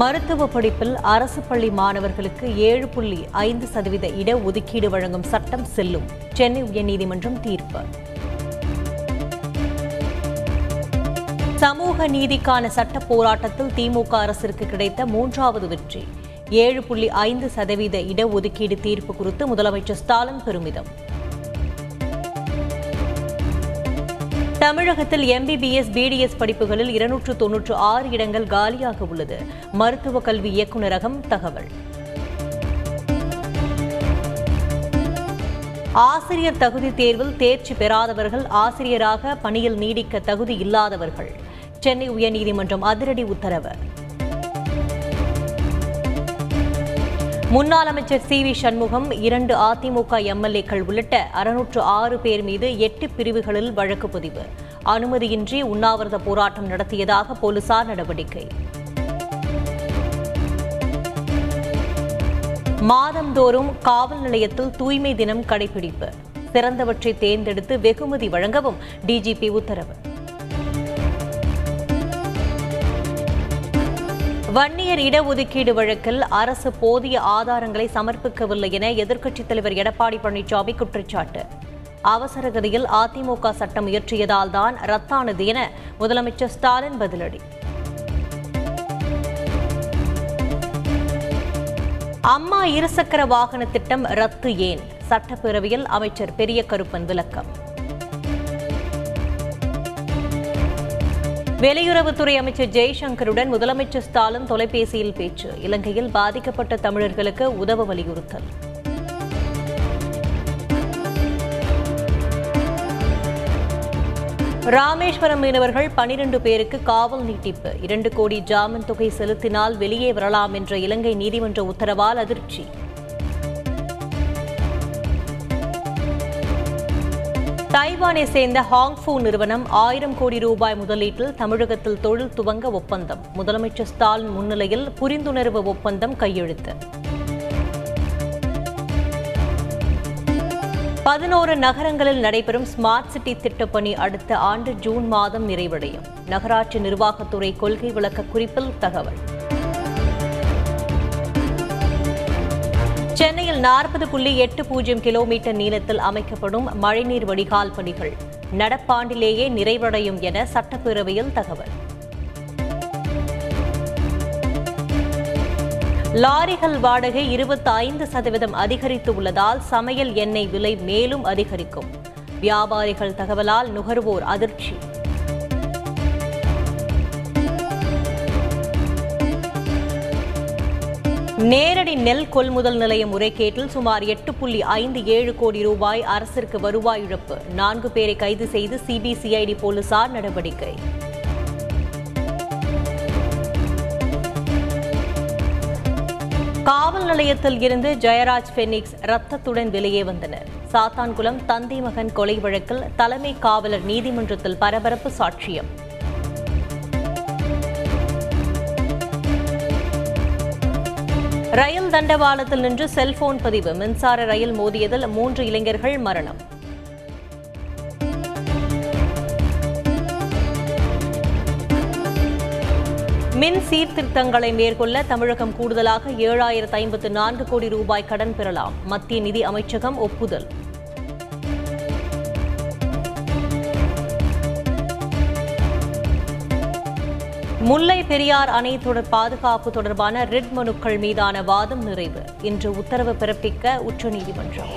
மருத்துவ படிப்பில் அரசு பள்ளி மாணவர்களுக்கு ஏழு புள்ளி ஐந்து சதவீத இடஒதுக்கீடு வழங்கும் சட்டம் செல்லும். சென்னை உயர்நீதிமன்றம் தீர்ப்பு. சமூக நீதிக்கான சட்ட போராட்டத்தில் திமுக அரசிற்கு கிடைத்த மூன்றாவது வெற்றி. ஏழு புள்ளி ஐந்து சதவீத இடஒதுக்கீடு தீர்ப்பு குறித்து முதலமைச்சர் ஸ்டாலின் பெருமிதம். தமிழகத்தில் எம்பிபிஎஸ் பிடிஎஸ் படிப்புகளில் இருநூற்று தொன்னூற்று ஆறு இடங்கள் காலியாக உள்ளது. மருத்துவ கல்வி இயக்குநரகம் தகவல். ஆசிரியர் தகுதி தேர்வில் தேர்ச்சி பெறாதவர்கள் ஆசிரியராக பணியில் நீடிக்க தகுதி இல்லாதவர்கள். சென்னை உயர்நீதிமன்றம் அதிரடி உத்தரவு. முன்னாள் அமைச்சர் சி வி சண்முகம் இரண்டு அதிமுக எம்எல்ஏக்கள் உள்ளிட்ட அறுநூற்று ஆறு பேர் மீது எட்டு பிரிவுகளில் வழக்கு பதிவு. அனுமதியின்றி உண்ணாவிரத போராட்டம் நடத்தியதாக போலீசார் நடவடிக்கை. மாதந்தோறும் காவல் நிலையத்தில் தூய்மை தினம் கடைபிடிப்பு. சிறந்தவற்றை தேர்ந்தெடுத்து வெகுமதி வழங்கவும் டிஜிபி உத்தரவு. வன்னியர் இடஒதுக்கீடு வழக்கில் அரசு போதிய ஆதாரங்களை சமர்ப்பிக்கவில்லை என எதிர்க்கட்சித் தலைவர் எடப்பாடி பழனிசாமி குற்றச்சாட்டு. அவசர கதியில் அதிமுக சட்டம் இயற்றியதால் தான் ரத்தானது என முதலமைச்சர் ஸ்டாலின் பதிலடி. அம்மா இருசக்கர வாகன திட்டம் ரத்து ஏன்? சட்டப்பேரவையில் அமைச்சர் பெரிய கருப்பன் விளக்கம். வெளியுறவுத்துறை அமைச்சர் ஜெய்சங்கருடன் முதலமைச்சர் ஸ்டாலின் தொலைபேசியில் பேச்சு. இலங்கையில் பாதிக்கப்பட்ட தமிழர்களுக்கு உதவ வலியுறுத்தல். ராமேஸ்வரம் மீனவர்கள் பனிரெண்டு பேருக்கு காவல் நீட்டிப்பு. இரண்டு கோடி ஜாமீன் தொகை செலுத்தினால் வெளியே வரலாம் என்ற இலங்கை நீதிமன்ற உத்தரவால் அதிர்ச்சி. தைவானை சேர்ந்த ஹாங்ஃபூ நிறுவனம் ஆயிரம் கோடி ரூபாய் முதலீட்டில் தமிழகத்தில் தொழில் துவங்க ஒப்பந்தம். முதலமைச்சர் ஸ்டாலின் முன்னிலையில் புரிந்துணர்வு ஒப்பந்தம் கையெழுத்து. பதினோரு நகரங்களில் நடைபெறும் ஸ்மார்ட் சிட்டி திட்டப்பணி அடுத்த ஆண்டு ஜூன் மாதம் நிறைவடையும். நகராட்சி நிர்வாகத்துறை கொள்கை விளக்க குறிப்பில் தகவல். சென்னையில் நாற்பது புள்ளி எட்டு பூஜ்ஜியம் கிலோமீட்டர் நீளத்தில் அமைக்கப்படும் மழைநீர் வடிகால் பணிகள் நடப்பாண்டிலேயே நிறைவடையும் என சட்டப்பேரவையில் தகவல். லாரிகள் வாடகை இருபத்தி ஐந்து சதவீதம் அதிகரித்து உள்ளதால் சமையல் எண்ணெய் விலை மேலும் அதிகரிக்கும். வியாபாரிகள் தகவலால் நுகர்வோர் அதிர்ச்சி. நேரடி நெல் கொள்முதல் நிலைய முறைகேட்டில் சுமார் எட்டு புள்ளி ஐந்து ஏழு கோடி ரூபாய் அரசிற்கு வருவாய் இழப்பு. நான்கு பேரை கைது செய்து சிபிசிஐடி போலீசார் நடவடிக்கை. காவல் நிலையத்தில் இருந்து ஜெயராஜ் பெனிக்ஸ் ரத்தத்துடன் வெளியே வந்தனர். சாத்தான்குளம் தந்தை மகன் கொலை வழக்கில் தலைமை காவலர் நீதிமன்றத்தில் பரபரப்பு சாட்சியம். ரயில் தண்டவாளத்தில் நின்று செல்போன் பதிவு மின்சார ரயில் மோதியதில் மூன்று இளைஞர்கள் மரணம். மின் சீர்திருத்தங்களை மேற்கொள்ள தமிழகம் கூடுதலாக ஏழாயிரத்து ஐம்பத்து நான்கு கோடி ரூபாய் கடன் பெறலாம். மத்திய நிதி அமைச்சகம் ஒப்புதல். முல்லை பெரியார் அணை தொடர் பாதுகாப்பு தொடர்பான ரிட் மனுக்கள் மீதான வாதம் நிறைவு. இன்று உத்தரவு பிறப்பிக்க உச்சநீதிமன்றம்.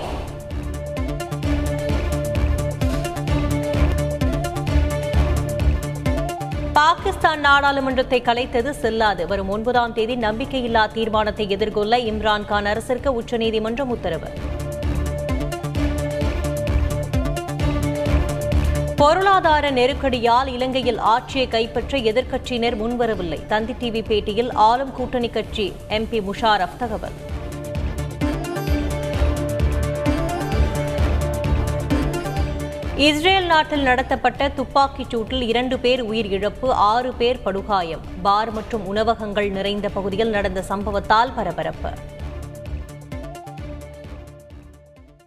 பாகிஸ்தான் நாடாளுமன்றத்தை கலைத்தது செல்லாது. வரும் ஒன்பதாம் தேதி நம்பிக்கையில்லா தீர்மானத்தை எதிர்கொள்ள இம்ரான்கான் அரசிற்கு உச்சநீதிமன்றம் உத்தரவு. பொருளாதார நெருக்கடியால் இலங்கையில் ஆட்சியை கைப்பற்ற எதிர்க்கட்சியினர் முன்வரவில்லை. தந்தி டிவி பேட்டியில் ஆளும் கூட்டணி கட்சி எம்பி முஷாரப் தகவல். இஸ்ரேல் நாட்டில் நடத்தப்பட்ட துப்பாக்கிச் சூட்டில் இரண்டு பேர் உயிர் இழப்பு ஆறு பேர் படுகாயம். பார் மற்றும் உணவகங்கள் நிறைந்த பகுதியில் நடந்த சம்பவத்தால் பரபரப்பு.